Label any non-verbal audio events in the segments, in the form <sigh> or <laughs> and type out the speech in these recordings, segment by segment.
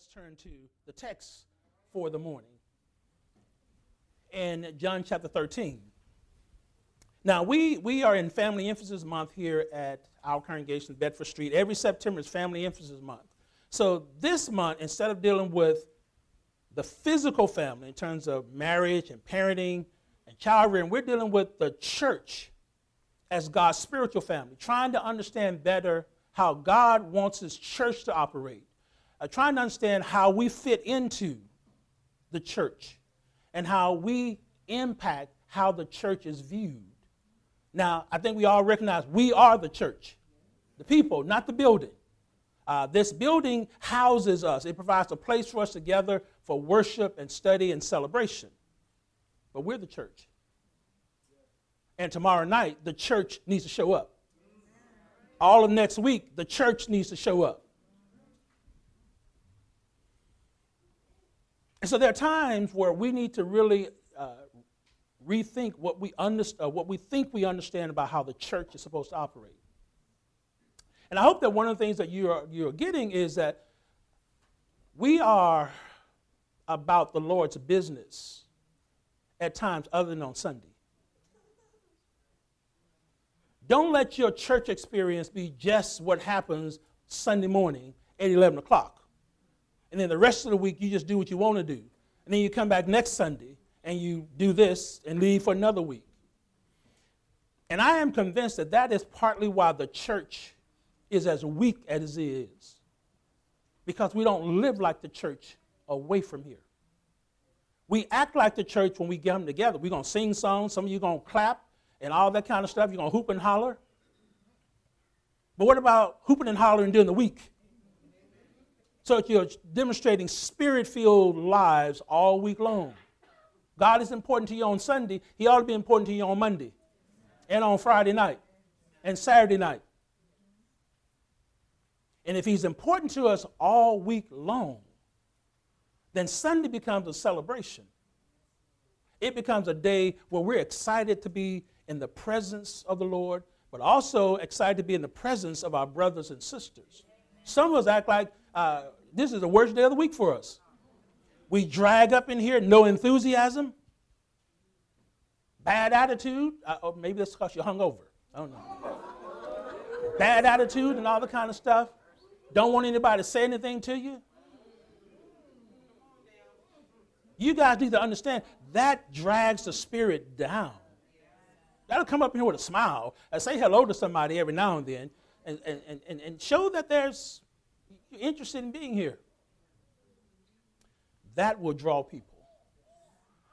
let's turn to the text for the morning in John chapter 13. Now, we, we are in Family Emphasis Month here at our congregation, Bedford Street. Every September is Family Emphasis Month. So, this month, instead of dealing with the physical family in terms of marriage and parenting and child rearing, we're dealing with the church as God's spiritual family, trying to understand better how God wants His church to operate uh, trying to understand how we fit into the church and how we impact how the church is viewed. Now, I think we all recognize we are the church, the people, not the building. Uh, this building houses us, it provides a place for us together for worship and study and celebration. But we're the church. And tomorrow night, the church needs to show up. All of next week, the church needs to show up. And so there are times where we need to really uh, rethink what we, underst- uh, what we think we understand about how the church is supposed to operate. And I hope that one of the things that you are, you're getting is that we are about the Lord's business at times other than on Sunday. Don't let your church experience be just what happens Sunday morning at 11 o'clock. And then the rest of the week, you just do what you want to do. And then you come back next Sunday and you do this and leave for another week. And I am convinced that that is partly why the church is as weak as it is. Because we don't live like the church away from here. We act like the church when we get them together. We're going to sing songs, some of you are going to clap and all that kind of stuff. You're going to hoop and holler. But what about hooping and hollering during the week? So you're demonstrating spirit filled lives all week long. God is important to you on Sunday, He ought to be important to you on Monday and on Friday night and Saturday night. And if He's important to us all week long, then Sunday becomes a celebration. It becomes a day where we're excited to be in the presence of the Lord, but also excited to be in the presence of our brothers and sisters. Some of us act like uh, this is the worst day of the week for us. We drag up in here, no enthusiasm, bad attitude. Uh, or maybe that's because you're hungover. I don't know. bad attitude and all the kind of stuff. Don't want anybody to say anything to you. You guys need to understand that drags the spirit down. That'll come up here with a smile and say hello to somebody every now and then and, and, and, and show that there's you're interested in being here. That will draw people.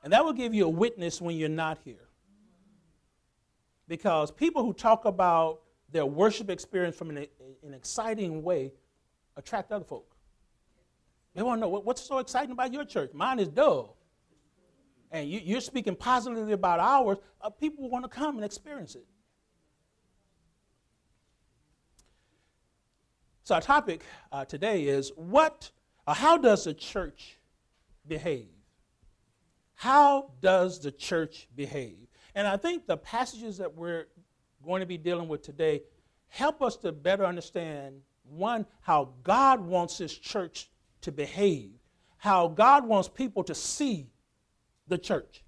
And that will give you a witness when you're not here. Because people who talk about their worship experience from an, an exciting way attract other folk. They want to know what's so exciting about your church. Mine is dull. And you, are speaking positively about ours. Uh, people want to come and experience it. So, our topic uh, today is what, uh, how does the church behave? How does the church behave? And I think the passages that we're going to be dealing with today help us to better understand one, how God wants His church to behave, how God wants people to see the church.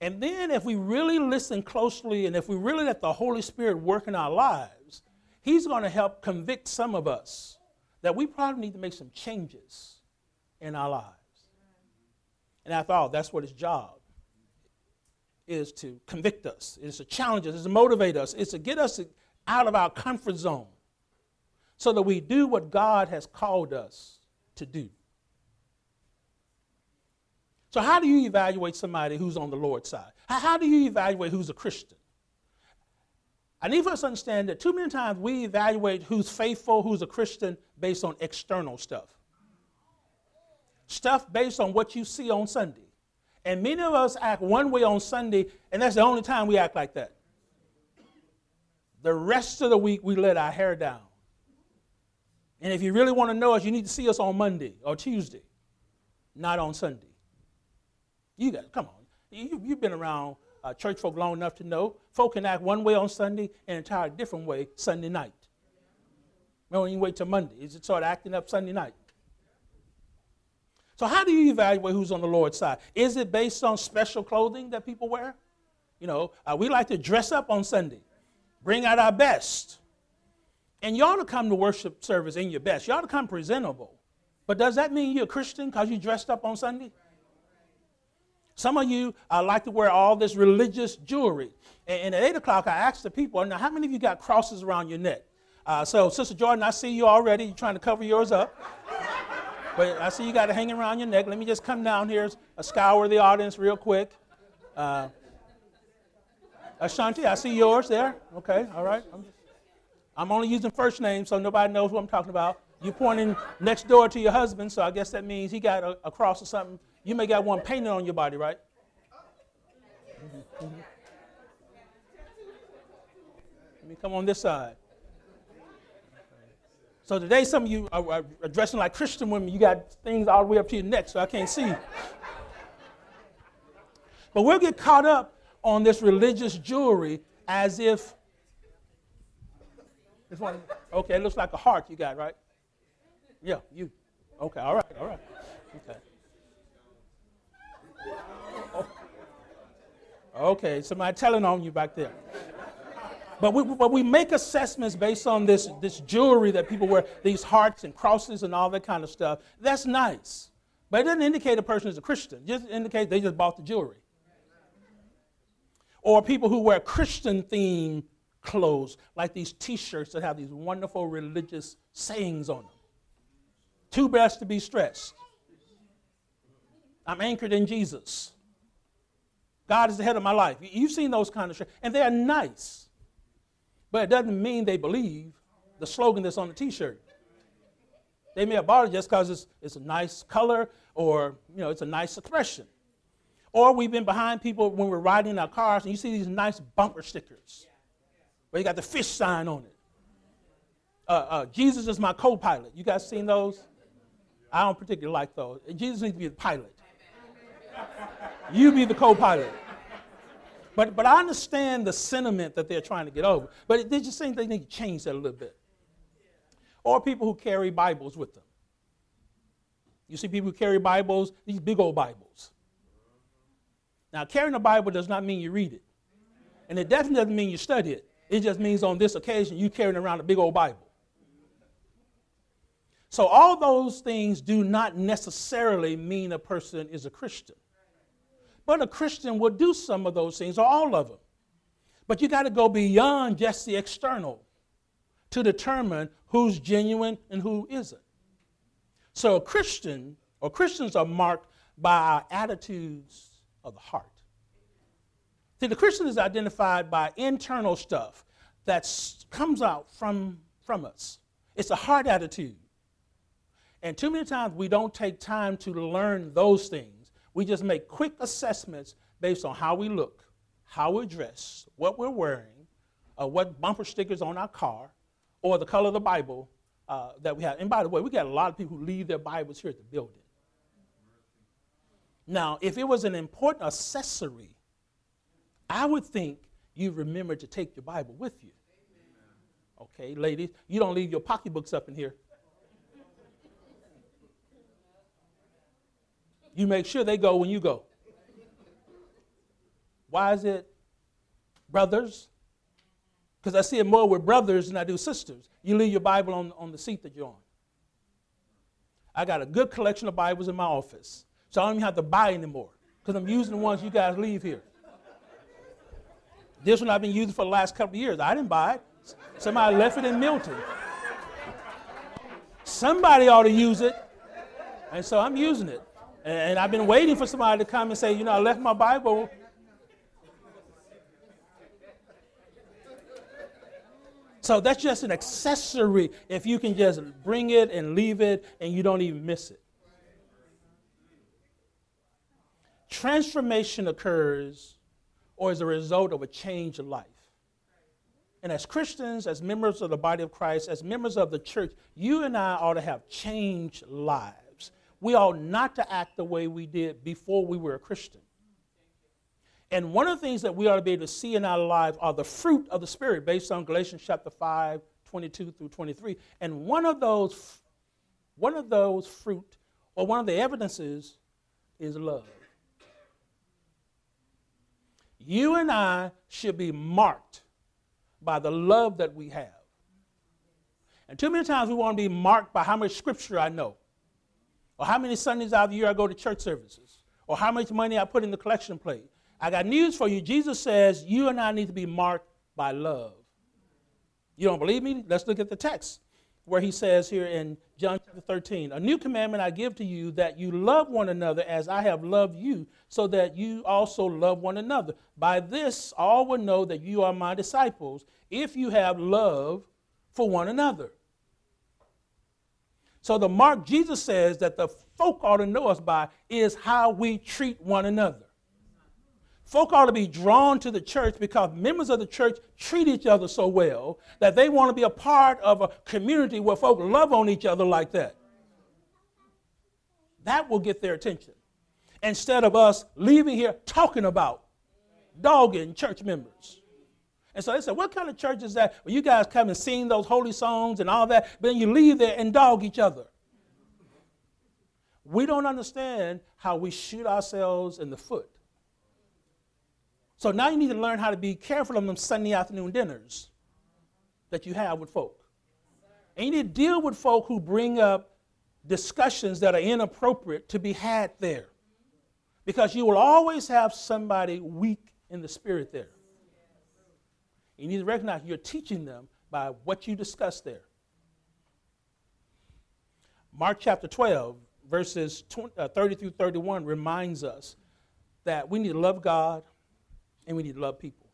And then, if we really listen closely and if we really let the Holy Spirit work in our lives, He's going to help convict some of us that we probably need to make some changes in our lives. And after all, that's what his job is to convict us, it's to challenge us, it's to motivate us, it's to get us out of our comfort zone so that we do what God has called us to do. So, how do you evaluate somebody who's on the Lord's side? How, do you evaluate who's a Christian? I need for us to understand that too many times we evaluate who's faithful, who's a Christian, based on external stuff. Stuff based on what you see on Sunday. And many of us act one way on Sunday, and that's the only time we act like that. The rest of the week, we let our hair down. And if you really want to know us, you need to see us on Monday or Tuesday, not on Sunday. You got, come on. You, you've been around uh, church folk long enough to know folk can act one way on Sunday and an entirely different way Sunday night. Or you wait till Monday? Is it start acting up Sunday night? So, how do you evaluate who's on the Lord's side? Is it based on special clothing that people wear? You know, uh, we like to dress up on Sunday, bring out our best. And you ought to come to worship service in your best. You ought to come presentable. But does that mean you're a Christian because you dressed up on Sunday? Some of you uh, like to wear all this religious jewelry. And, and, at 8 o'clock, I asked the people, now, how many of you got crosses around your neck? Uh, so, Sister Jordan, I see you already. You're trying to cover yours up. But I see you got it hanging around your neck. Let me just come down here, uh, scour the audience real quick. Uh, Ashanti, I see yours there. Okay, all right. I'm, I'm only using first names so nobody knows what I'm talking about. You're pointing next door to your husband, so I guess that means he got a, a cross or something. You may got one painted on your body, right? Let me come on this side. So today, some of you are, are, dressing like Christian women. You got things all the way up to your neck, so I can't see. but we'll get caught up on this religious jewelry as if this one. Okay, it looks like a heart you got, right? Yeah, you. Okay, all right, all right. Okay. Okay, somebody telling on you back there. But we, but we make assessments based on this, this jewelry that people wear, these hearts and crosses and all that kind of stuff. That's nice. But it doesn't indicate a person is a Christian. It just indicates they just bought the jewelry. Or people who wear Christian themed clothes, like these t shirts that have these wonderful religious sayings on them. Too best to be stressed. I'm anchored in Jesus. God is the head of my life. You've seen those kind of shirts, and they're nice. But it doesn't mean they believe the slogan that's on the t-shirt. They may have bought it just because it's, it's a nice color or you know it's a nice expression. Or we've been behind people when we're riding in our cars and you see these nice bumper stickers where you got the fish sign on it. Uh, uh, Jesus is my co-pilot. You guys seen those? I don't particularly like those. Jesus needs to be the pilot. You be the co-pilot. But, but I understand the sentiment that they're trying to get over. But they just think they need to change that a little bit. Or people who carry Bibles with them. You see people who carry Bibles, these big old Bibles. Now, carrying a Bible does not mean you read it. And it definitely doesn't mean you study it. It just means on this occasion you carrying around a big old Bible. So all those things do not necessarily mean a person is a Christian. But a Christian will do some of those things, or all of them. But you got to go beyond just the external to determine who's genuine and who isn't. So a Christian, or Christians are marked by our attitudes of the heart. See, the Christian is identified by internal stuff that comes out from, from us. It's a heart attitude. And too many times we don't take time to learn those things we just make quick assessments based on how we look, how we're dressed, what we're wearing, uh, what bumper stickers on our car, or the color of the Bible uh, that we have. And by the way, we got a lot of people who leave their Bibles here at the building. Now, if it was an important accessory, I would think you remember to take your Bible with you. Okay, ladies, you don't leave your pocketbooks up in here. You make sure they go when you go. Why is it brothers? Because I see it more with brothers than I do sisters. You leave your Bible on, on the seat that you're on. I got a good collection of Bibles in my office, so I don't even have to buy anymore because I'm using the ones you guys leave here. This one I've been using for the last couple of years. I didn't buy it. Somebody left it in Milton. Somebody ought to use it, and so I'm using it. And I've been waiting for somebody to come and say, you know, I left my Bible. So that's just an accessory if you can just bring it and leave it and you don't even miss it. Transformation occurs or is a result of a change of life. And as Christians, as members of the body of Christ, as members of the church, you and I ought to have changed lives we ought not to act the way we did before we were a Christian. And one of the things that we ought to be able to see in our lives are the fruit of the Spirit based on Galatians chapter 5, 22 through 23. And one of those, one of those fruit, or one of the evidences, is love. You and I should be marked by the love that we have. And too many times we want to be marked by how much scripture I know, or how many Sundays out of the year I go to church services, or how much money I put in the collection plate. I got news for you. Jesus says you and I need to be marked by love. You don't believe me? Let's look at the text where he says here in John chapter 13, A new commandment I give to you that you love one another as I have loved you, so that you also love one another. By this, all will know that you are my disciples if you have love for one another. So, the mark Jesus says that the folk ought to know us by is how we treat one another. Folk ought to be drawn to the church because members of the church treat each other so well that they want to be a part of a community where folk love on each other like that. That will get their attention. Instead of us leaving here talking about dogging church members. And so they said, What kind of church is that? Well, you guys come and sing those holy songs and all that, but then you leave there and dog each other. We don't understand how we shoot ourselves in the foot so now you need to learn how to be careful of them Sunday afternoon dinners that you have with folk. And you need to deal with folk who bring up discussions that are inappropriate to be had there. Because you will always have somebody weak in the spirit there. You need to recognize you're teaching them by what you discuss there. Mark chapter 12, verses 20, uh, 30 through 31 reminds us that we need to love God, and we need to love people.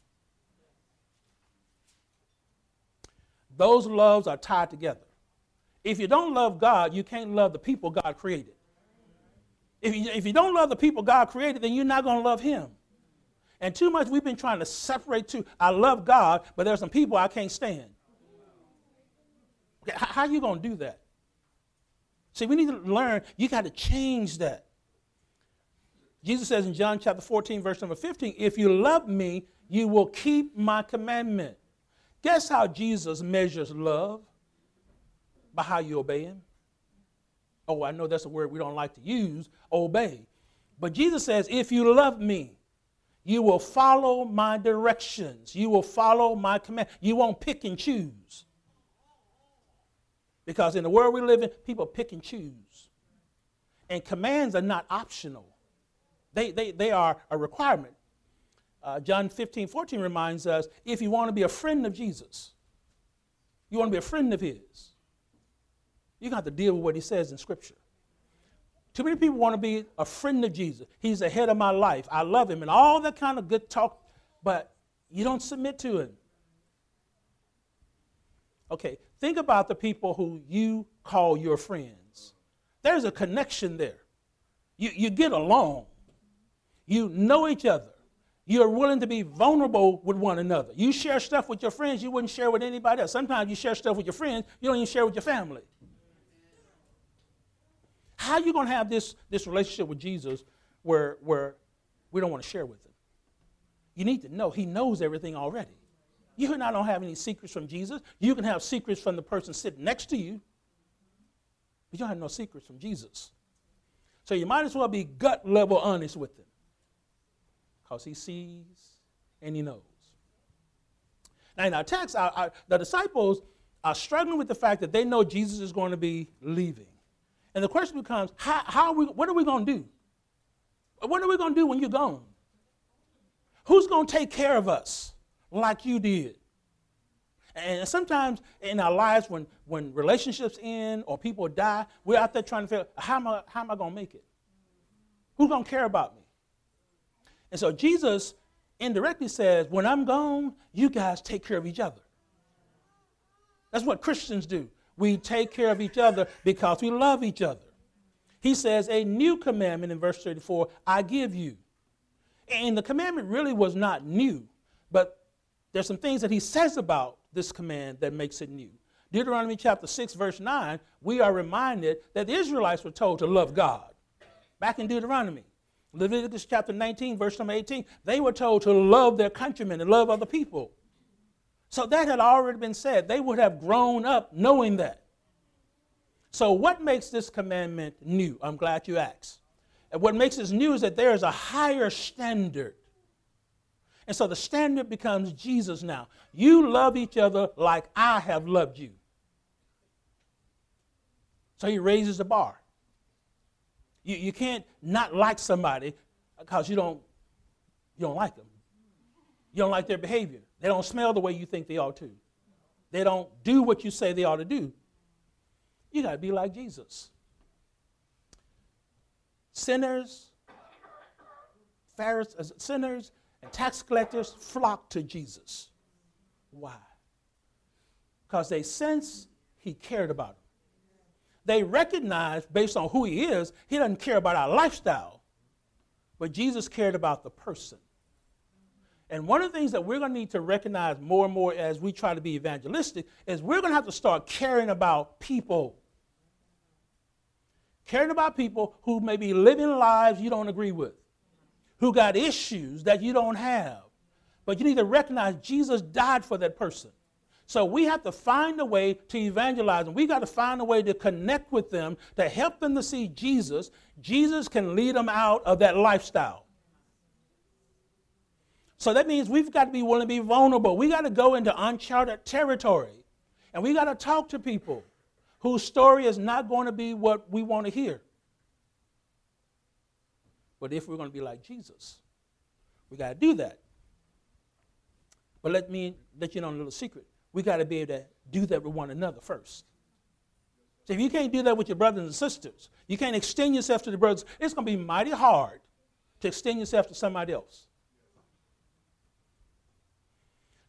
Those loves are tied together. If you don't love God, you can't love the people God created. If you, if you don't love the people God created, then you're not going to love Him. And too much we've been trying to separate two. I love God, but there's some people I can't stand. How are you going to do that? See, we need to learn, you got to change that. Jesus says in John chapter 14, verse number 15, if you love me, you will keep my commandment. Guess how Jesus measures love? By how you obey him. Oh, I know that's a word we don't like to use, obey. But Jesus says, if you love me, you will follow my directions. You will follow my command. You won't pick and choose. Because in the world we live in, people pick and choose. And commands are not optional. They, they, they are a requirement. Uh, John 15, 14 reminds us if you want to be a friend of Jesus, you want to be a friend of His, you got to deal with what He says in Scripture. Too many people want to be a friend of Jesus. He's the head of my life. I love Him, and all that kind of good talk, but you don't submit to Him. Okay, think about the people who you call your friends. There's a connection there. You, you get along. You know each other. You're willing to be vulnerable with one another. You share stuff with your friends you wouldn't share with anybody else. Sometimes you share stuff with your friends you don't even share with your family. How are you going to have this, this relationship with Jesus where, where we don't want to share with him? You need to know he knows everything already. You and I don't have any secrets from Jesus. You can have secrets from the person sitting next to you, but you don't have no secrets from Jesus. So you might as well be gut level honest with him because he sees and he knows. Now, in our text, our, our, the disciples are struggling with the fact that they know Jesus is going to be leaving. And the question becomes, how, how we, what are we going to do? What are we going to do when you're gone? Who's going to take care of us like you did? And sometimes in our lives, when, when relationships end or people die, we're out there trying to figure how am I, how am I going to make it? Who's going to care about me? And so Jesus indirectly says, When I'm gone, you guys take care of each other. That's what Christians do. We take care of each other because we love each other. He says, A new commandment in verse 34 I give you. And the commandment really was not new, but there's some things that he says about this command that makes it new. Deuteronomy chapter 6, verse 9, we are reminded that the Israelites were told to love God. Back in Deuteronomy. Leviticus chapter 19, verse number 18, they were told to love their countrymen and love other people. So that had already been said. They would have grown up knowing that. So, what makes this commandment new? I'm glad you asked. And what makes this new is that there is a higher standard. And so the standard becomes Jesus now. You love each other like I have loved you. So he raises the bar. You, you can't not like somebody because you don't, you don't like them. You don't like their behavior. They don't smell the way you think they ought to. They don't do what you say they ought to do. You got to be like Jesus. Sinners, Pharisees, uh, sinners, and tax collectors flock to Jesus. Why? Because they sense he cared about them. They recognize, based on who he is, he doesn't care about our lifestyle, but Jesus cared about the person. And one of the things that we're going to need to recognize more and more as we try to be evangelistic is we're going to have to start caring about people. Caring about people who may be living lives you don't agree with, who got issues that you don't have. But you need to recognize Jesus died for that person. So we have to find a way to evangelize them. We got to find a way to connect with them to help them to see Jesus. Jesus can lead them out of that lifestyle. So that means we've got to be willing to be vulnerable. We got to go into uncharted territory. And we got to talk to people whose story is not going to be what we want to hear. But if we're going to be like Jesus, we got to do that. But let me let you know a little secret. We got to be able to do that with one another first. So if you can't do that with your brothers and sisters, you can't extend yourself to the brothers, it's going to be mighty hard to extend yourself to somebody else.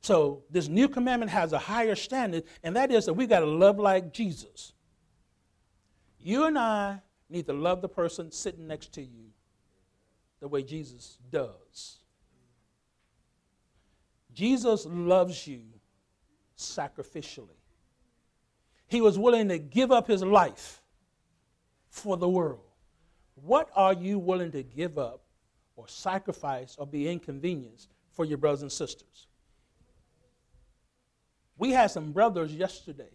So this new commandment has a higher standard, and that is that we got to love like Jesus. You and I need to love the person sitting next to you the way Jesus does. Jesus loves you sacrificially. He was willing to give up his life for the world. What are you willing to give up or sacrifice or be inconvenienced for your brothers and sisters? We had some brothers yesterday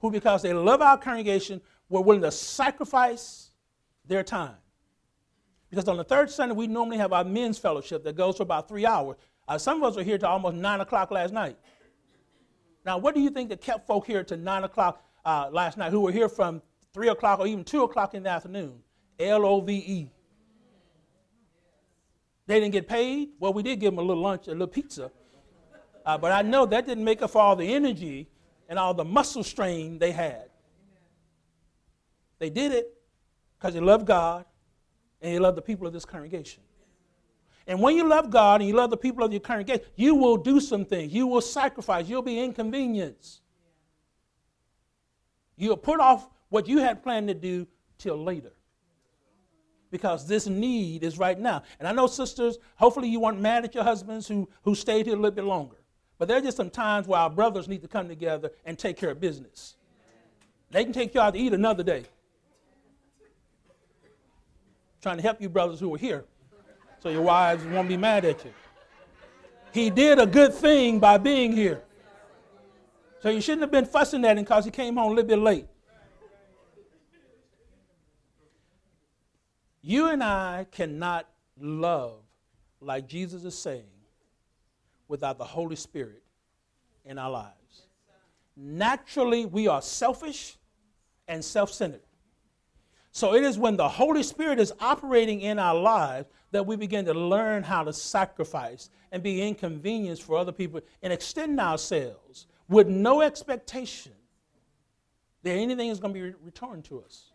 who, because they love our congregation, were willing to sacrifice their time. Because on the third Sunday, we normally have our men's fellowship that goes for about three hours. Uh, some of us were here till almost 9 o'clock last night. Now, what do you think that kept folk here to 9 o'clock uh, last night who were here from 3 o'clock or even 2 o'clock in the afternoon? L O V E. They didn't get paid? Well, we did give them a little lunch, a little pizza. Uh, but I know that didn't make up for all the energy and all the muscle strain they had. They did it because they loved God and they loved the people of this congregation. And when you love God and you love the people of your congregation, you will do some things. You will sacrifice. You'll be inconvenienced. You'll put off what you had planned to do till later. Because this need is right now. And I know, sisters, hopefully you weren't mad at your husbands who, who stayed here a little bit longer. But there are just some times where our brothers need to come together and take care of business. They can take you out to eat another day. Trying to help you brothers who are here so your wives won't be mad at you. He did a good thing by being here. So you shouldn't have been fussing at him because he came home a little bit late. You and I cannot love like Jesus is saying without the Holy Spirit in our lives. Naturally, we are selfish and self centered. So it is when the Holy Spirit is operating in our lives that we begin to learn how to sacrifice and be inconvenienced for other people and extend ourselves with no expectation that anything is going to be returned to us.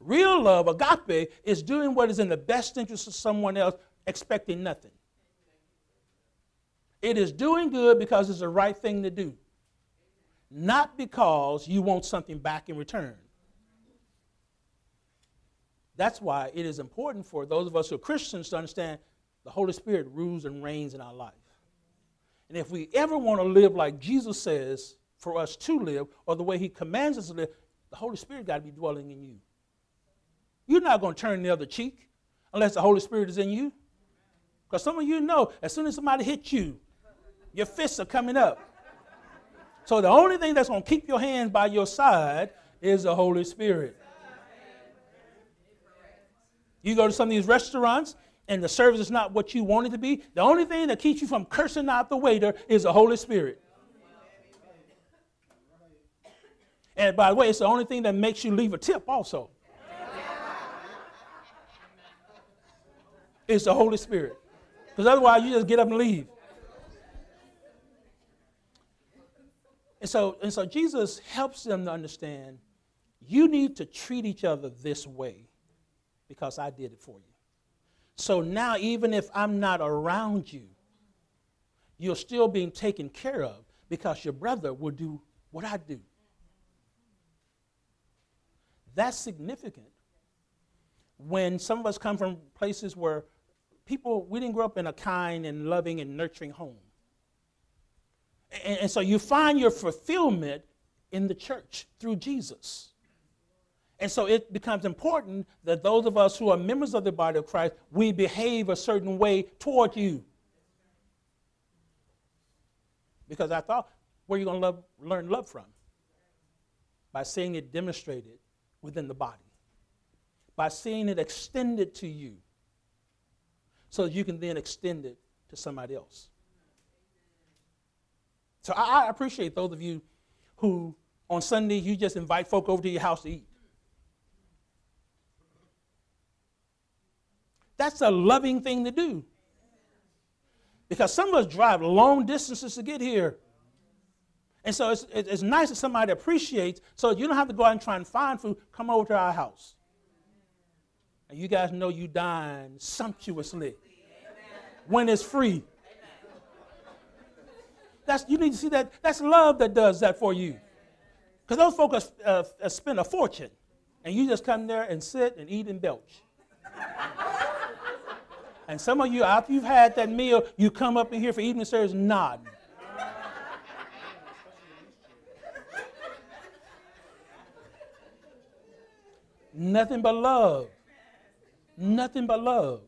Real love, agape, is doing what is in the best interest of someone else, expecting nothing. It is doing good because it's the right thing to do, not because you want something back in return. That's why it is important for those of us who are Christians to understand the Holy Spirit rules and reigns in our life. And if we ever want to live like Jesus says for us to live, or the way He commands us to live, the Holy Spirit got to be dwelling in you. You're not going to turn the other cheek unless the Holy Spirit is in you. Because some of you know, as soon as somebody hits you, Your fists are coming up. So the only thing that's going to keep your hands by your side is the Holy Spirit. You go to some of these restaurants and the service is not what you want it to be. The only thing that keeps you from cursing out the waiter is the Holy Spirit. And by the way, it's the only thing that makes you leave a tip also. It's the Holy Spirit. Because otherwise, you just get up and leave. And so, and so Jesus helps them to understand you need to treat each other this way because I did it for you. So now, even if I'm not around you, you're still being taken care of because your brother will do what I do. That's significant when some of us come from places where people, we didn't grow up in a kind and loving and nurturing home. And, and so you find your fulfillment in the church through Jesus. And so it becomes important that those of us who are members of the body of Christ, we behave a certain way toward you. Because I thought, where are you going to learn love from? By seeing it demonstrated within the body, by seeing it extended to you, so that you can then extend it to somebody else. So I, I appreciate those of you who on Sunday you just invite folk over to your house to eat. That's a loving thing to do. Because some of us drive long distances to get here. And so it's, it's nice that somebody appreciates, so you don't have to go out and try and find food. Come over to our house. And you guys know you dine sumptuously when it's free. That's, you need to see that. That's love that does that for you. Because those folks uh, uh, spend a fortune, and you just come there and sit and eat and belch. And some of you, after you've had that meal, you come up in here for evening service nodding. Nothing but love. Nothing but love.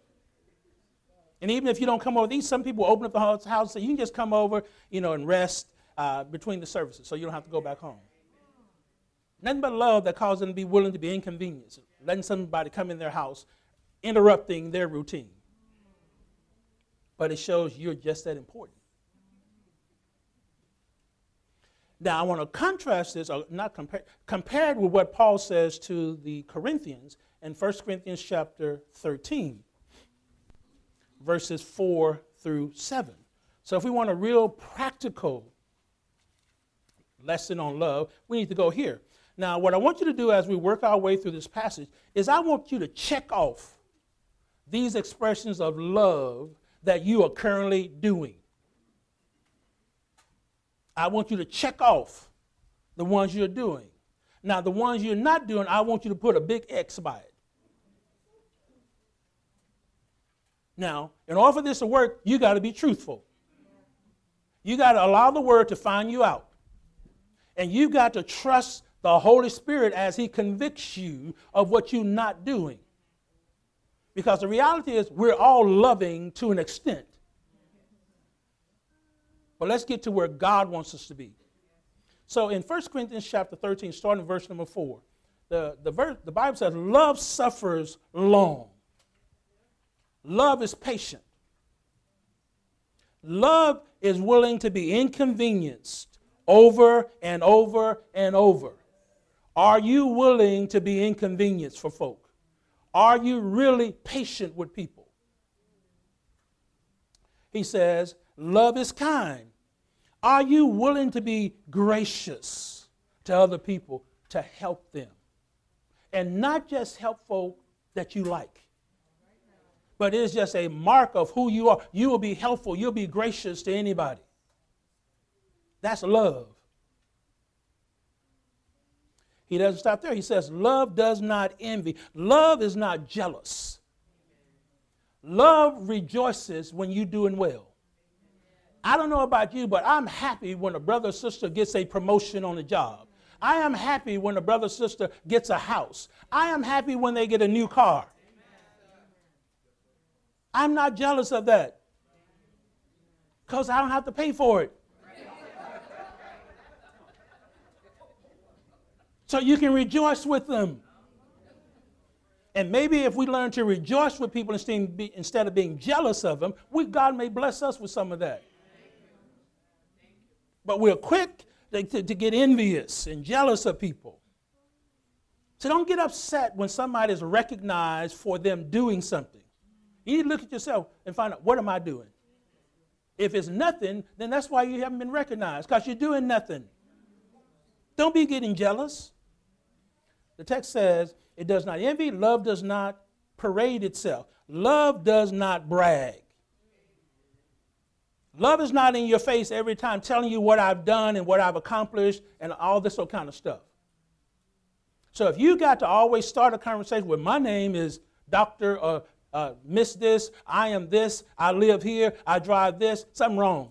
And even if you don't come over, these some people open up the house, and say you can just come over, you know, and rest uh, between the services, so you don't have to go back home. Nothing but love that causes them to be willing to be inconvenienced, letting somebody come in their house, interrupting their routine but it shows you're just that important. Now, I want to contrast this, or not compare, compared with what Paul says to the Corinthians in 1 Corinthians chapter 13, verses 4 through 7. So, if we want a real practical lesson on love, we need to go here. Now, what I want you to do as we work our way through this passage is I want you to check off these expressions of love that you are currently doing. I want you to check off the ones you're doing. Now, the ones you're not doing, I want you to put a big X by it. Now, in order for this to work, you got to be truthful. You got to allow the word to find you out. And you got to trust the Holy Spirit as He convicts you of what you're not doing. Because the reality is, we're all loving to an extent. But let's get to where God wants us to be. So in 1 Corinthians chapter 13, starting verse number 4, the, the, the Bible says, Love suffers long. Love is patient. Love is willing to be inconvenienced over and over and over. Are you willing to be inconvenienced for folk? Are you really patient with people? He says, Love is kind. Are you willing to be gracious to other people to help them? And not just help folk that you like, but it's just a mark of who you are. You will be helpful, you'll be gracious to anybody. That's love. He doesn't stop there. He says, Love does not envy. Love is not jealous. Love rejoices when you're doing well. I don't know about you, but I'm happy when a brother or sister gets a promotion on the job. I am happy when a brother or sister gets a house. I am happy when they get a new car. I'm not jealous of that. Because I don't have to pay for it. so you can rejoice with them. And maybe if we learn to rejoice with people instead of being jealous of them, we, God may bless us with some of that. But we're quick to, to, to get envious and jealous of people. So don't get upset when somebody is recognized for them doing something. You need to look at yourself and find out what am I doing? If it's nothing, then that's why you haven't been recognized, because you're doing nothing. Don't be getting jealous. The text says, it does not envy, love does not parade itself, love does not brag. Love is not in your face every time telling you what I've done and what I've accomplished and all this kind of stuff. So if you got to always start a conversation with my name is Dr. or uh, Miss this, I am this, I live here, I drive this, something wrong.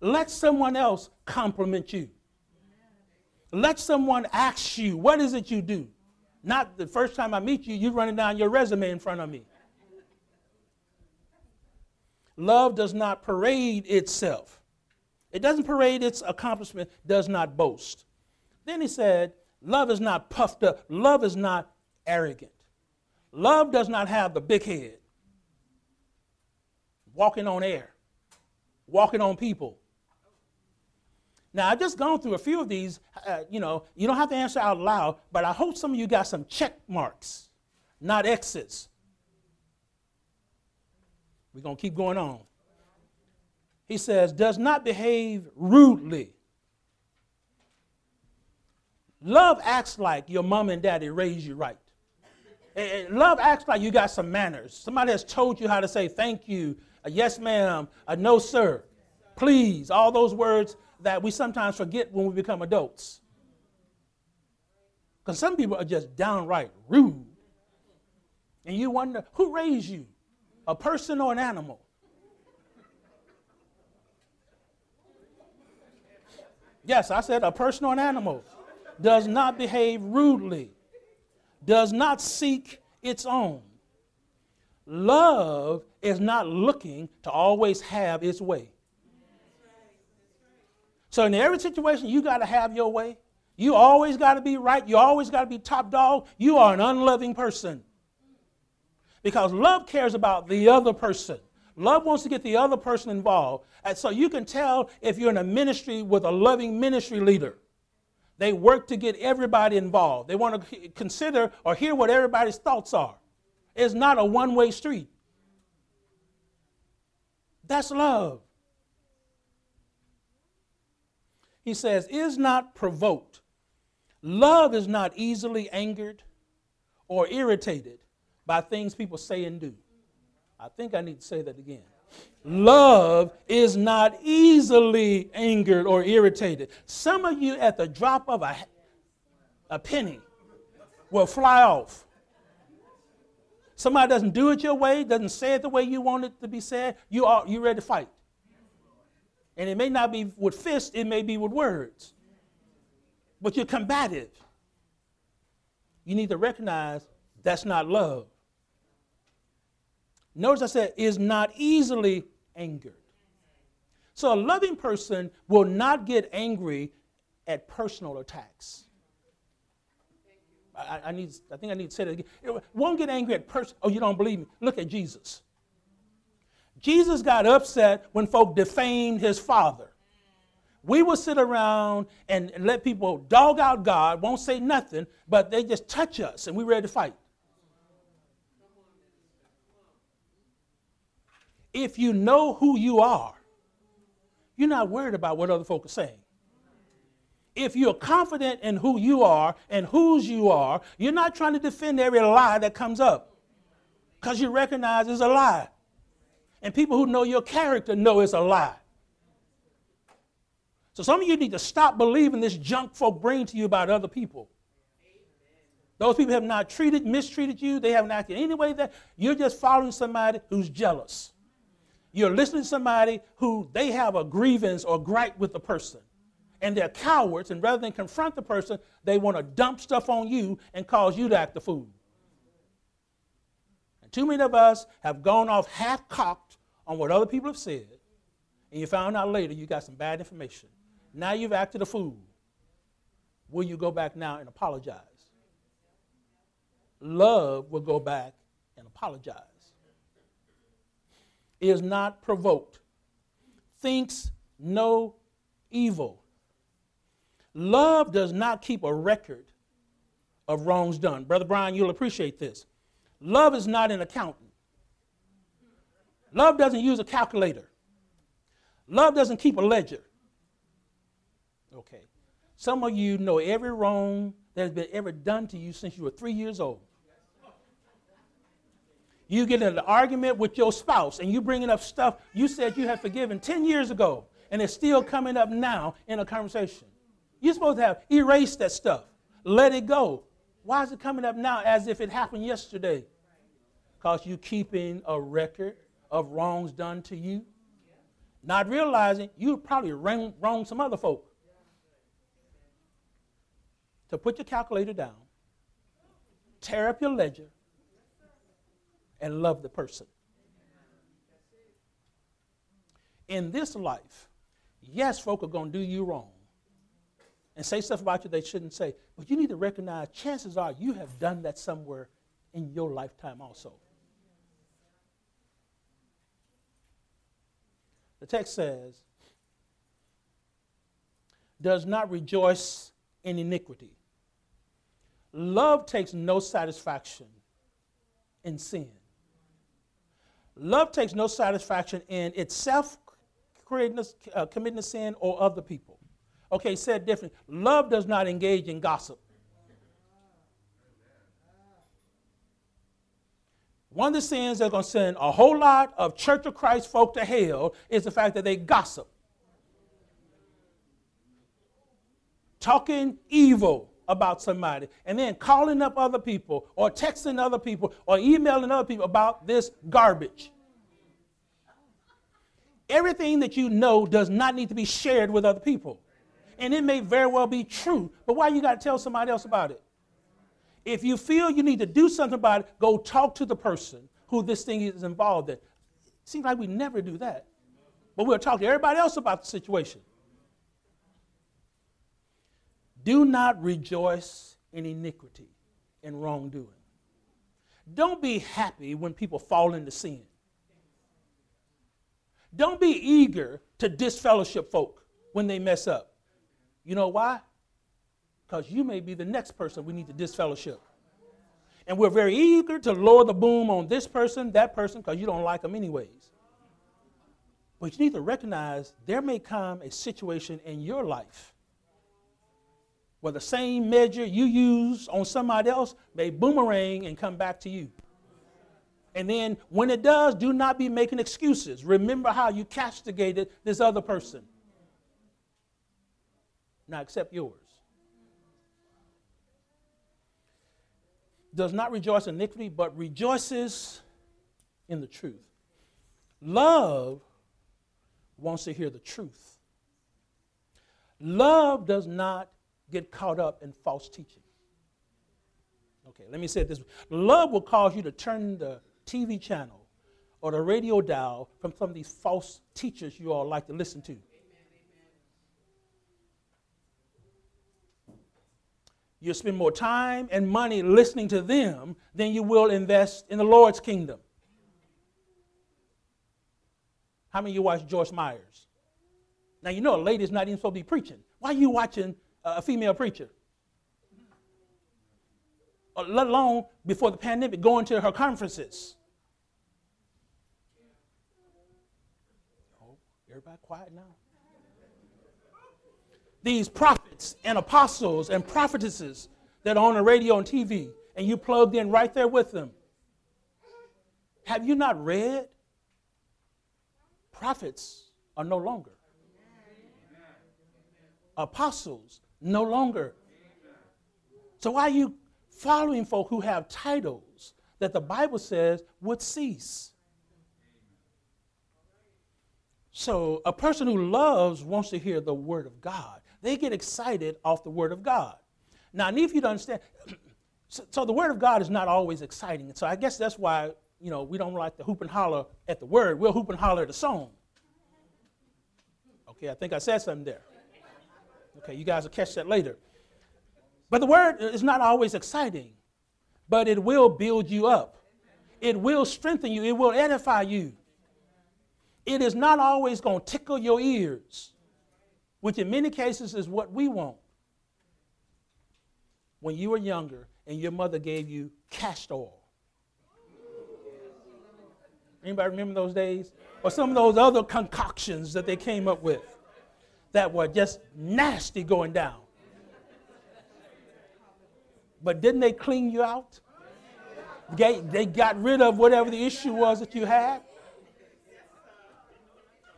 Let someone else compliment you. Let someone ask you, what is it you do? Not the first time I meet you, you're running down your resume in front of me. Love does not parade itself. It doesn't parade its accomplishment, does not boast. Then he said, Love is not puffed up, love is not arrogant. Love does not have the big head, walking on air, walking on people. Now, I've just gone through a few of these. Uh, you know, you don't have to answer out loud, but I hope some of you got some check marks, not X's. We're going to keep going on. He says, does not behave rudely. Love acts like your mom and daddy raised you right. Love acts like you got some manners. Somebody has told you how to say thank you, a yes ma'am, a no sir, please, all those words that we sometimes forget when we become adults. Because some people are just downright rude. And you wonder who raised you, a person or an animal? Yes, I said a person or an animal does not behave rudely, does not seek its own. Love is not looking to always have its way. So in every situation, you got to have your way. You always got to be right. You always got to be top dog. You are an unloving person. Because love cares about the other person. Love wants to get the other person involved. And so you can tell if you're in a ministry with a loving ministry leader. They work to get everybody involved. They want to consider or hear what everybody's thoughts are. It's not a one way street. That's love. He says, is not provoked. Love is not easily angered or irritated by things people say and do. I think I need to say that again. Love is not easily angered or irritated. Some of you, at the drop of a, a penny, will fly off. Somebody doesn't do it your way, doesn't say it the way you want it to be said, you are you ready to fight. And it may not be with fists, it may be with words. But you're combative. You need to recognize that's not love. Notice I said, is not easily angered. So a loving person will not get angry at personal attacks. I, I, need, I think I need to say that again. It won't get angry at person. Oh, you don't believe me? Look at Jesus. Jesus got upset when folk defamed his father. We will sit around and let people dog out God, won't say nothing, but they just touch us and we're ready to fight. If you know who you are, you're not worried about what other folk are saying. If you're confident in who you are and whose you are, you're not trying to defend every lie that comes up because you recognize it's a lie. And people who know your character know it's a lie. So some of you need to stop believing this junk folk bring to you about other people. Those people have not treated, mistreated you. They haven't acted any way that you're just following somebody who's jealous. You're listening to somebody who they have a grievance or gripe with the person. And they're cowards, and rather than confront the person, they want to dump stuff on you and cause you to act the fool. And too many of us have gone off half cocked on what other people have said, and you found out later you got some bad information. Now you've acted a fool. Will you go back now and apologize? Love will go back and apologize. Is not provoked, thinks no evil. Love does not keep a record of wrongs done. Brother Brian, you'll appreciate this. Love is not an accountant. Love doesn't use a calculator. Love doesn't keep a ledger. Okay. Some of you know every wrong that has been ever done to you since you were three years old. You get in an argument with your spouse and you bringing up stuff you said you had forgiven 10 years ago, and it's still coming up now in a conversation. You're supposed to have erased that stuff, let it go. Why is it coming up now as if it happened yesterday? Because you're keeping a record of wrongs done to you, not realizing you probably wronged some other folk to put your calculator down, tear up your ledger, and love the person. In this life, yes, folk are going to do you wrong and say stuff about you they shouldn't say, but you need to recognize chances are you have done that somewhere in your lifetime also. The text says, does not rejoice in iniquity. Love takes no satisfaction in sin. Love takes no satisfaction in itself creating, uh, committing a sin or other people. Okay, said differently, love does not engage in gossip. One of the sins that's going to send a whole lot of Church of Christ folk to hell is the fact that they gossip. Talking evil about somebody and then calling up other people or texting other people or emailing other people about this garbage. Everything that you know does not need to be shared with other people. And it may very well be true, but why you got to tell somebody else about it? If you feel you need to do something about it, go talk to the person who this thing is involved in. It Seems like we never do that. But we'll talk to everybody else about the situation. Do not rejoice in iniquity and wrongdoing. Don't be happy when people fall into sin. Don't be eager to disfellowship folk when they mess up. You know why? Because you may be the next person we need to disfellowship. And we're very eager to lower the boom on this person, that person, because you don't like them anyways. But you need to recognize there may come a situation in your life where the same measure you use on somebody else may boomerang and come back to you. And then when it does, do not be making excuses. Remember how you castigated this other person. Now accept yours. Does not rejoice in iniquity, but rejoices in the truth. Love wants to hear the truth. Love does not get caught up in false teaching. Okay, let me say this love will cause you to turn the TV channel or the radio dial from some of these false teachers you all like to listen to. You'll spend more time and money listening to them than you will invest in the Lord's kingdom. How many of you watch Joyce Myers? Now, you know a lady's not even supposed to be preaching. Why are you watching a female preacher. Let alone before the pandemic, going to her conferences. Oh, everybody quiet now. These prophets and apostles and prophetesses that are on the radio and TV, and you plugged in right there with them. Have you not read? Prophets are no longer. Apostles no longer. So why are you following folk who have titles that the Bible says would cease? So a person who loves wants to hear the word of God. They get excited off the word of God. Now, I need you to understand. <clears throat> So, so, the word of God is not always exciting. And So I guess that's why you know, we don't like to hoop and holler at the word. We'll hoop and holler at the song. Okay, I think I said something there. Okay, you guys will catch that later. But the word is not always exciting, but it will build you up. It will strengthen you. It will edify you. It is not always going to tickle your ears, which in many cases is what we want. When you were younger and your mother gave you castor oil. Anybody remember those days? Or some of those other concoctions that they came up with that were just nasty going down. But didn't they clean you out? They got rid of whatever the issue was that you had.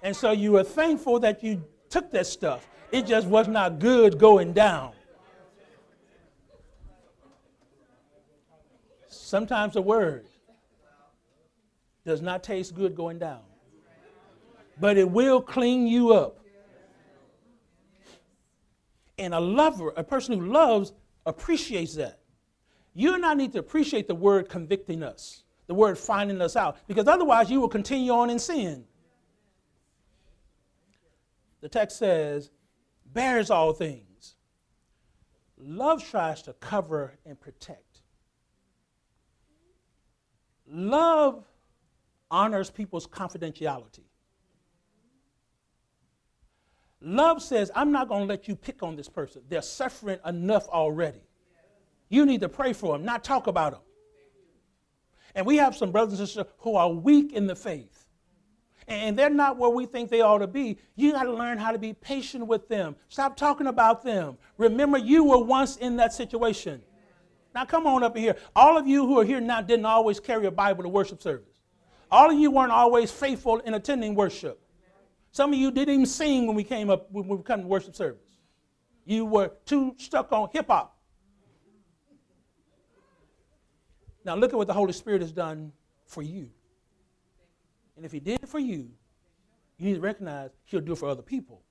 And so you were thankful that you took that stuff. It just was not good going down. Sometimes the word does not taste good going down, but it will clean you up. And a lover, a person who loves, appreciates that. You and I need to appreciate the word convicting us, the word finding us out, because otherwise you will continue on in sin. The text says, bears all things. Love tries to cover and protect. Love honors people's confidentiality. Love says, I'm not going to let you pick on this person. They're suffering enough already. You need to pray for them, not talk about them. And we have some brothers and sisters who are weak in the faith. And they're not where we think they ought to be. You got to learn how to be patient with them. Stop talking about them. Remember, you were once in that situation. Now, come on up here. All of you who are here now didn't always carry a Bible to worship service. All of you weren't always faithful in attending worship. Some of you didn't even sing when we came up when we come to worship service. You were too stuck on hip hop. Now look at what the Holy Spirit has done for you. And if He did it for you, you need to recognize He'll do it for other people.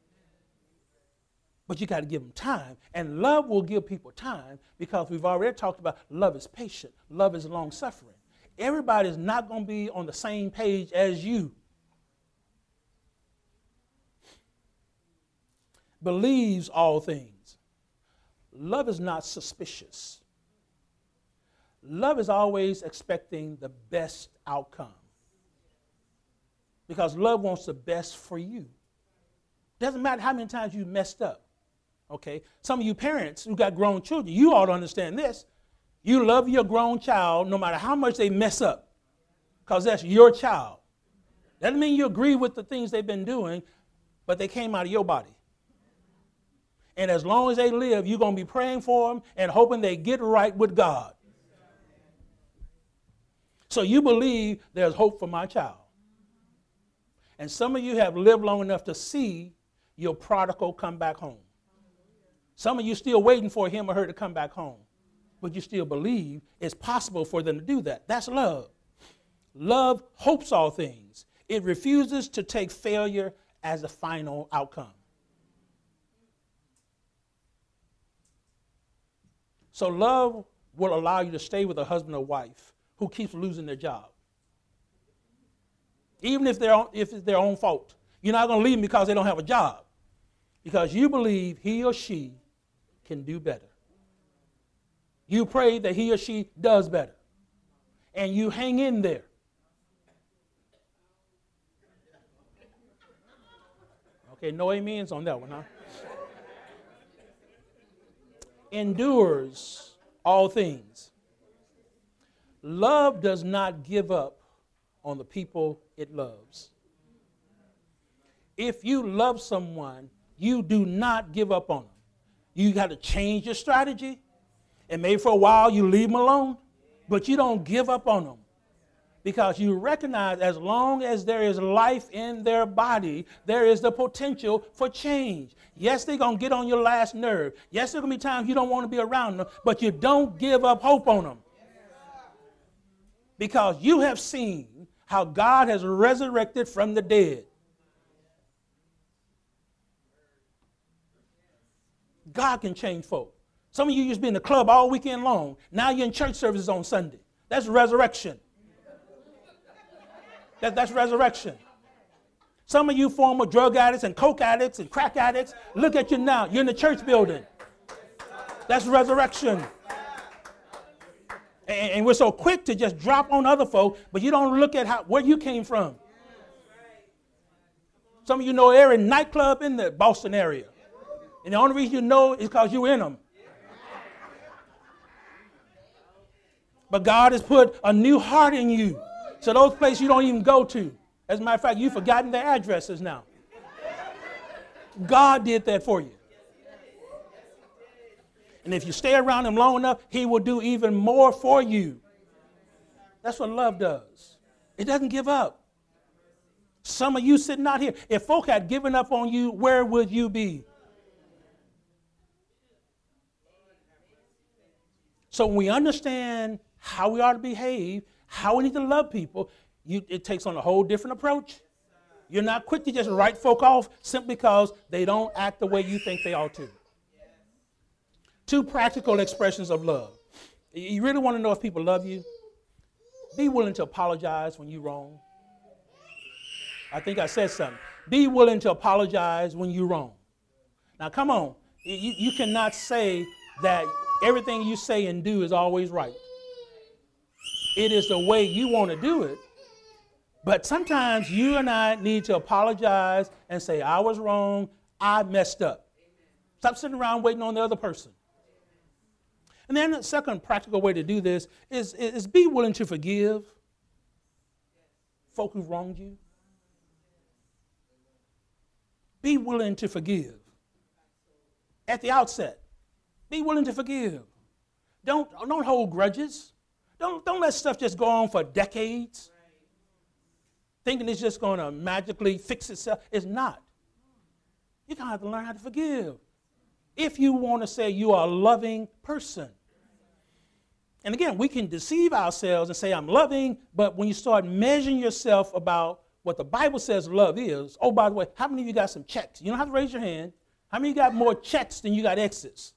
But you got to give them time. And love will give people time because we've already talked about love is patient, love is long suffering. Everybody's not going to be on the same page as you. Believes all things. Love is not suspicious. Love is always expecting the best outcome. Because love wants the best for you. Doesn't matter how many times you messed up. Okay? Some of you parents who got grown children, you ought to understand this. You love your grown child no matter how much they mess up, because that's your child. That Doesn't mean you agree with the things they've been doing, but they came out of your body. And as long as they live, you're going to be praying for them and hoping they get right with God. So you believe there's hope for my child. And some of you have lived long enough to see your prodigal come back home. Some of you still waiting for him or her to come back home but you still believe it's possible for them to do that. That's love. Love hopes all things, it refuses to take failure as a final outcome. So, love will allow you to stay with a husband or wife who keeps losing their job. Even if, they're, if it's their own fault. You're not going to leave them because they don't have a job. Because you believe he or she can do better. You pray that he or she does better. And you hang in there. Okay, no amens on that one, huh? Endures all things. Love does not give up on the people it loves. If you love someone, you do not give up on them. You got to change your strategy and maybe for a while you leave them alone, but you don't give up on them because you recognize as long as there is life in their body, there is the potential for change. Yes, they're going to get on your last nerve. Yes, there going to be times you don't want to be around them, but you don't give up hope on them. Because you have seen how God has resurrected from the dead. God can change folk. Some of you used to be in the club all weekend long. Now you're in church services on Sunday. That's resurrection. That, that's resurrection. Some of you former drug addicts and coke addicts and crack addicts, look at you now. You're in the church building. That's resurrection. And, and we're so quick to just drop on other folk, but you don't look at how, where you came from. Some of you know every nightclub in the Boston area. And the only reason you know is because you're in them. But God has put a new heart in you. So those places you don't even go to. As a matter of fact, you've forgotten their addresses now. God did that for you. And if you stay around him long enough, he will do even more for you. That's what love does. It doesn't give up. Some of you sitting out here, if folk had given up on you, where would you be? So when we understand how we ought to behave, how we need to love people, you, it takes on a whole different approach. You're not quick to just write folk off simply because they don't act the way you think they ought to. Two practical expressions of love. You really want to know if people love you? Be willing to apologize when you're wrong. I think I said something. Be willing to apologize when you're wrong. Now, come on. You, you cannot say that everything you say and do is always right. It is the way you want to do it. But sometimes you and I need to apologize and say, I was wrong, I messed up. Stop sitting around waiting on the other person. And then the second practical way to do this is, is be willing to forgive folk who've wronged you. Be willing to forgive. At the outset, be willing to forgive. Don't, don't hold grudges. Don't, don't let stuff just go on for decades. Thinking it's just going to magically fix itself. It's not. You're going to to learn how to forgive. If you want to say you are a loving person. And again, we can deceive ourselves and say, I'm loving, but when you start measuring yourself about what the Bible says love is, oh, by the way, how many of you got some checks? You don't have to raise your hand. How many of you got more checks than you got X's?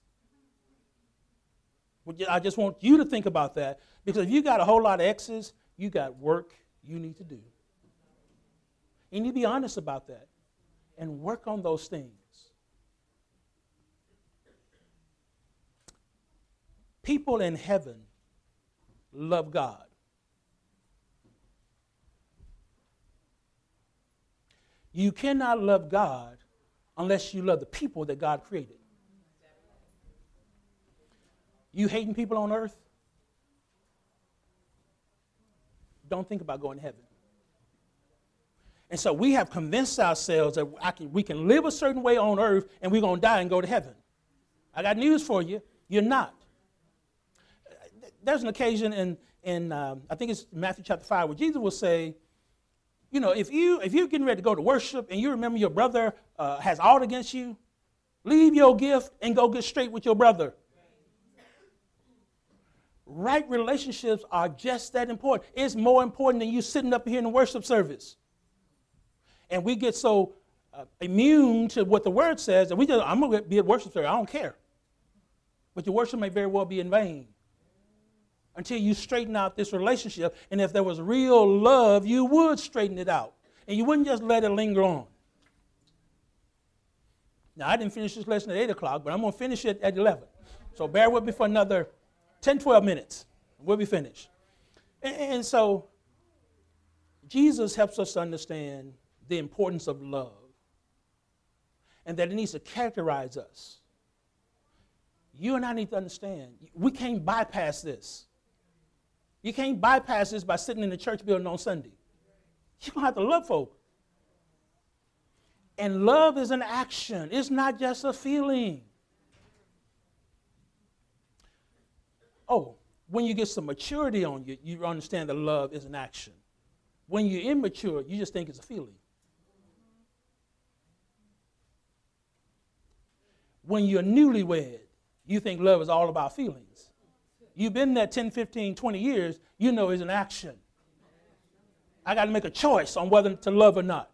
I just want you to think about that because if you got a whole lot of X's, you got work you need to do. And you be honest about that and work on those things. People in heaven love God. You cannot love God unless you love the people that God created. You hating people on earth? Don't think about going to heaven. And so we have convinced ourselves that can, we can live a certain way on earth and we're going to die and go to heaven. I got news for you. You're not. There's an occasion in, in um, I think it's Matthew chapter 5, where Jesus will say, you know, if, you, if you're getting ready to go to worship and you remember your brother uh, has ought against you, leave your gift and go get straight with your brother right relationships are just that important. It's more important than you sitting up here in the worship service. And we get so uh, immune to what the word says that we just, I'm going to be at worship service. I don't care. But your worship may very well be in vain until you straighten out this relationship. And if there was real love, you would straighten it out. And you wouldn't just let it linger on. Now, I didn't finish this lesson at 8 o'clock, but I'm going to finish it at 11. So bear with me for another 10, 12 minutes. We'll be finished. And, and so, Jesus helps us understand the importance of love and that it needs to characterize us. You and I need to understand we can't bypass this. You can't bypass this by sitting in the church building on Sunday. You're going to have to love folk. And love is an action, it's not just a feeling. Oh, when you get some maturity on you, you understand that love is an action. When you're immature, you just think it's a feeling. When you're newlywed, you think love is all about feelings. You've been there 10, 15, 20 years, you know it's an action. I got to make a choice on whether to love or not.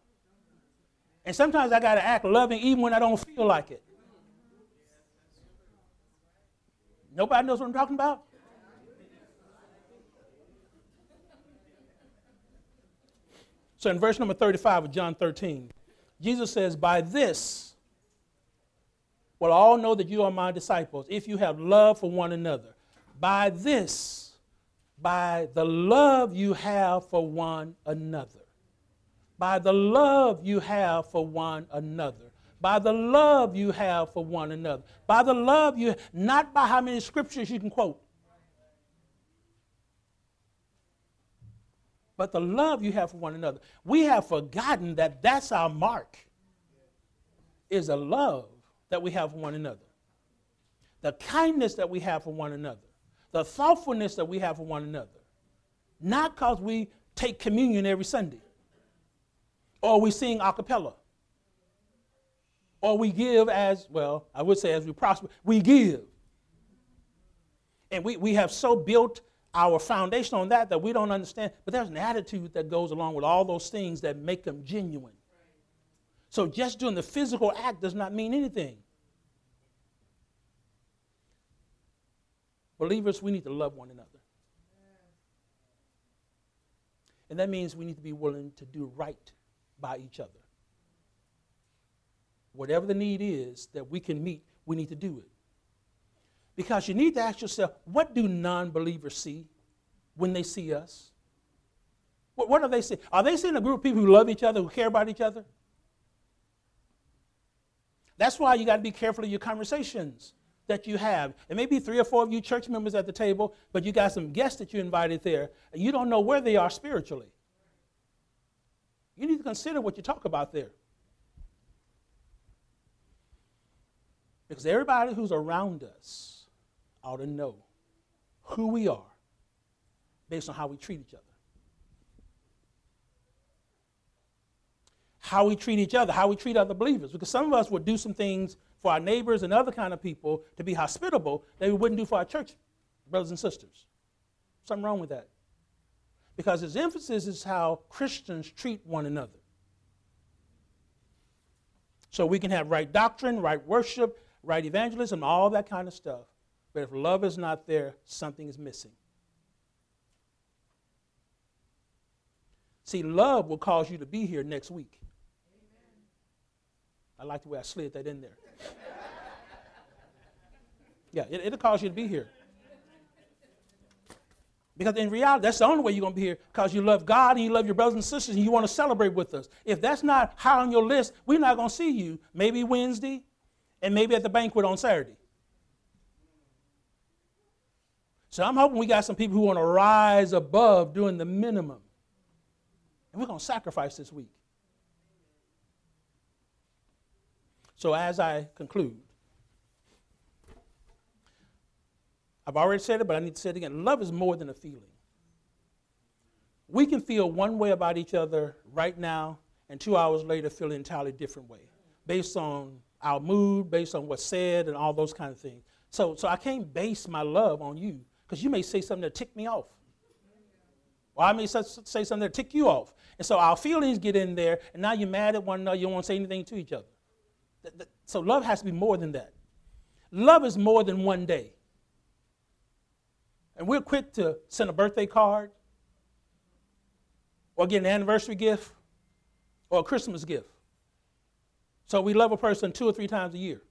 And sometimes I got to act loving even when I don't feel like it. Nobody knows what I'm talking about? So in verse number 35 of John 13, Jesus says, By this will all know that you are my disciples, if you have love for one another. By this, by the love you have for one another. By the love you have for one another. By the love you have for one another. By the love you, not by how many scriptures you can quote. But the love you have for one another. We have forgotten that that's our mark, is a love that we have for one another. The kindness that we have for one another the thoughtfulness that we have for one another. Not because we take communion every Sunday, or we sing a cappella, or we give as, well, I would say as we prosper, we give. And we, we have so built our foundation on that that we don't understand. But there's an attitude that goes along with all those things that make them genuine. So just doing the physical act does not mean anything. Believers, we need to love one another. And that means we need to be willing to do right by each other. Whatever the need is that we can meet, we need to do it. Because you need to ask yourself what do non believers see when they see us? What, what are they seeing? Are they seeing a group of people who love each other, who care about each other? That's why you got to be careful of your conversations that you have. It may be three or four of you church members at the table, but you got some guests that you invited there, and you don't know where they are spiritually. You need to consider what you talk about there. Because everybody who's around us ought to know who we are based on how we treat each other. How we treat each other, how we treat other believers. Because some of us would do some things for our neighbors and other kind of people to be hospitable that we wouldn't do for our church brothers and sisters. Something wrong with that. Because his emphasis is how Christians treat one another. So we can have right doctrine, right worship, right evangelism, all that kind of stuff. But if love is not there, something is missing. See, love will cause you to be here next week. I like the way I slid that in there. <laughs> Yeah, it, it'll cause you to be here. Because in reality, that's the only way you're going to be here because you love God and you love your brothers and sisters and you want to celebrate with us. If that's not high on your list, we're not going to see you maybe Wednesday and maybe at the banquet on Saturday. So I'm hoping we got some people who want to rise above doing the minimum. And we're going to sacrifice this week. So as I conclude, I've already said it, but I need to say it again. Love is more than a feeling. We can feel one way about each other right now, and two hours later feel an entirely different way, based on our mood, based on what's said, and all those kind of things. So, so I can't base my love on you, because you may say something that tick me off. Or I may say something that tick you off. And so our feelings get in there, and now you're mad at one another, you don't want to say anything to each other. So love has to be more than that. Love is more than one day. And we're quick to send a birthday card or get an anniversary gift or a Christmas gift. So we love a person two or three times a year.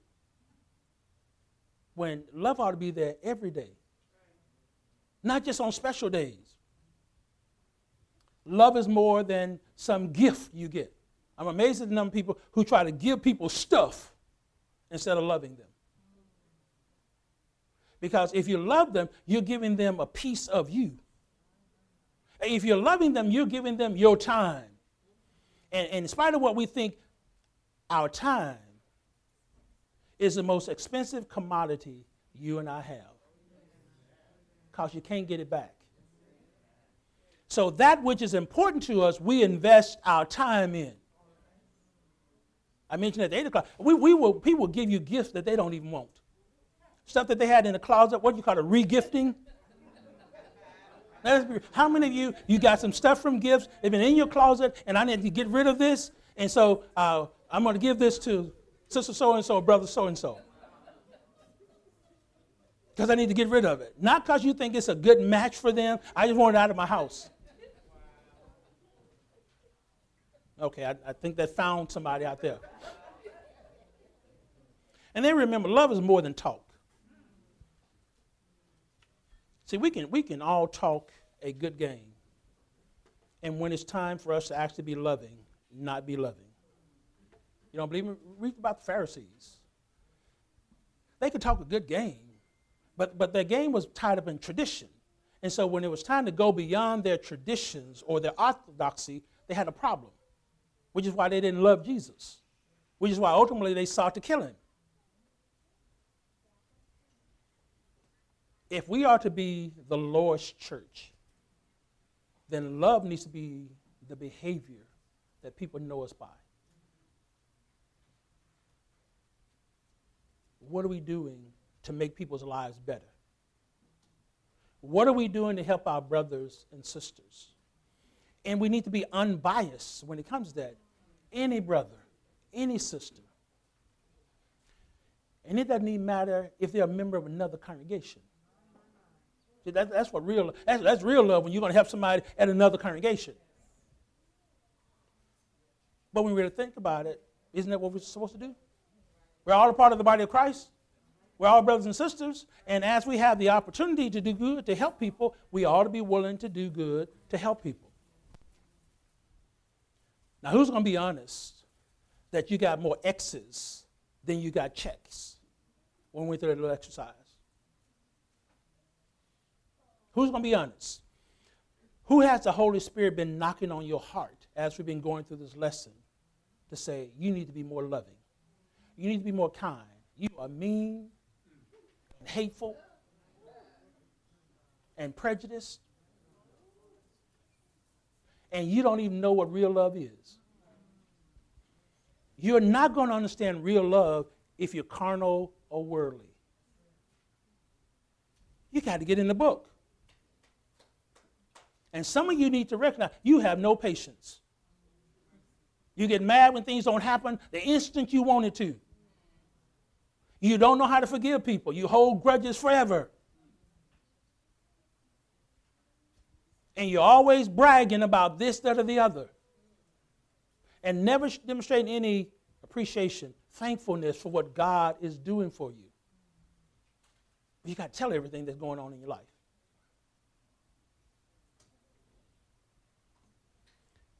When love ought to be there every day, not just on special days. Love is more than some gift you get. I'm amazed at the number of people who try to give people stuff instead of loving them. Because if you love them, you're giving them a piece of you. If you're loving them, you're giving them your time. And, and in spite of what we think, our time is the most expensive commodity you and I have. Because you can't get it back. So, that which is important to us, we invest our time in. I mentioned at the 8 o'clock, we, we will, people give you gifts that they don't even want stuff that they had in the closet, what do you call it, regifting? How many of you, you got some stuff from gifts, they've been in your closet, and I need to get rid of this, and so uh, I'm going to give this to sister so-and-so, brother so-and-so. Because I need to get rid of it. Not because you think it's a good match for them, I just want it out of my house. Okay, I, I think that found somebody out there. And then remember, love is more than talk. See, we can, we can all talk a good game. And when it's time for us to actually be loving, not be loving. You don't believe me? Read about the Pharisees. They could talk a good game, but, but their game was tied up in tradition. And so when it was time to go beyond their traditions or their orthodoxy, they had a problem, which is why they didn't love Jesus, which is why ultimately they sought to kill him. If we are to be the Lord's church, then love needs to be the behavior that people know us by. What are we doing to make people's lives better? What are we doing to help our brothers and sisters? And we need to be unbiased when it comes to that. Any brother, any sister. And it doesn't even matter if they're a member of another congregation. That, that's what real that's, that's real love when you're going to help somebody at another congregation. But when we really think about it, isn't that what we're supposed to do? We're all a part of the body of Christ. We're all brothers and sisters. And as we have the opportunity to do good, to help people, we ought to be willing to do good to help people. Now, who's going to be honest that you got more X's than you got checks when we went through that little exercise? Who's going to be honest? Who has the Holy Spirit been knocking on your heart as we've been going through this lesson to say, you need to be more loving? You need to be more kind. You are mean and hateful and prejudiced. And you don't even know what real love is. You're not going to understand real love if you're carnal or worldly. You got to get in the book. And some of you need to recognize you have no patience. You get mad when things don't happen the instant you want it to. You don't know how to forgive people. You hold grudges forever. And you're always bragging about this, that, or the other. And never demonstrating any appreciation, thankfulness for what God is doing for you. You got to tell everything that's going on in your life.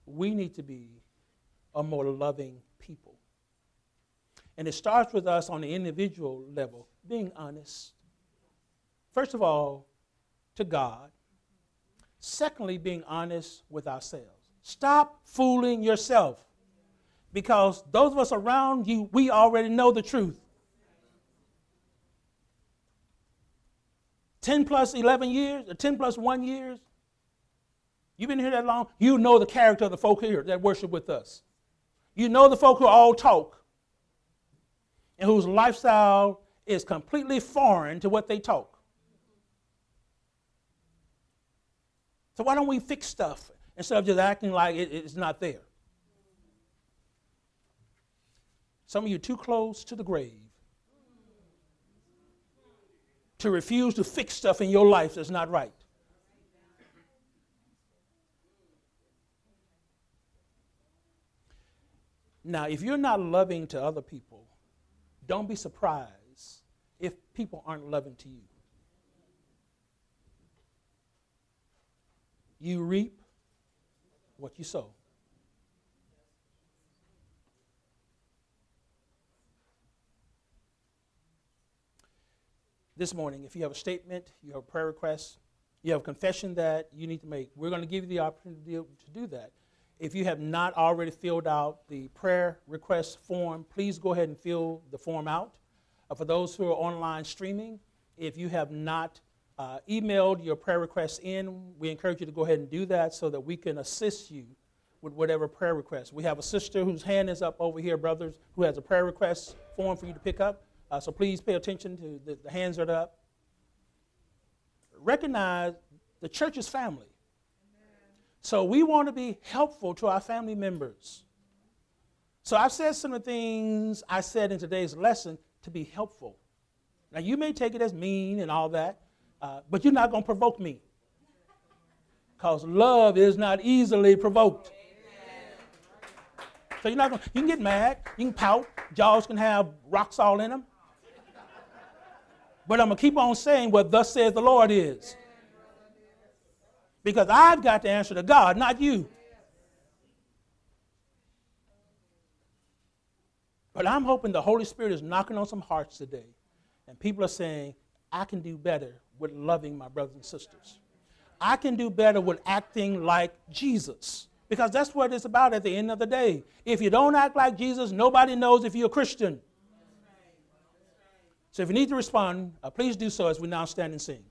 we need to be a more loving people. And it starts with us on the individual level, being honest. First of all, to God. Secondly, being honest with ourselves. Stop fooling yourself. Because those of us around you, we already know the truth. 10 plus 11 years, or 10 plus 1 years, You've been here that long, you know the character of the folk here that worship with us. You know the folk who all talk and whose lifestyle is completely foreign to what they talk. So why don't we fix stuff instead of just acting like it, it's not there? Some of you are too close to the grave to refuse to fix stuff in your life that's not right. Now, if you're not loving to other people, don't be surprised if people aren't loving to you. You reap what you sow. This morning, if you have a statement, you have a prayer request, you have a confession that you need to make, we're going to give you the opportunity to do that. If you have not already filled out the prayer request form, please go ahead and fill the form out. Uh, for those who are online streaming, if you have not uh, emailed your prayer requests in, we encourage you to go ahead and do that so that we can assist you with whatever prayer request. We have a sister whose hand is up over here, brothers, who has a prayer request form for you to pick up. Uh, so please pay attention to the, the hands that are up. Recognize the church's family. So we want to be helpful to our family members. So I've said some of the things I said in today's lesson to be helpful. Now you may take it as mean and all that, uh, but you're not going to provoke me. Because love is not easily provoked. So you're not gonna, you can get mad, you can pout, jaws can have rocks all in them. But I'm gonna keep on saying what thus says the Lord is. Because I've got to answer to God, not you. But I'm hoping the Holy Spirit is knocking on some hearts today. And people are saying, I can do better with loving my brothers and sisters. I can do better with acting like Jesus. Because that's what it's about at the end of the day. If you don't act like Jesus, nobody knows if you're a Christian. So if you need to respond, uh, please do so as we now stand and sing.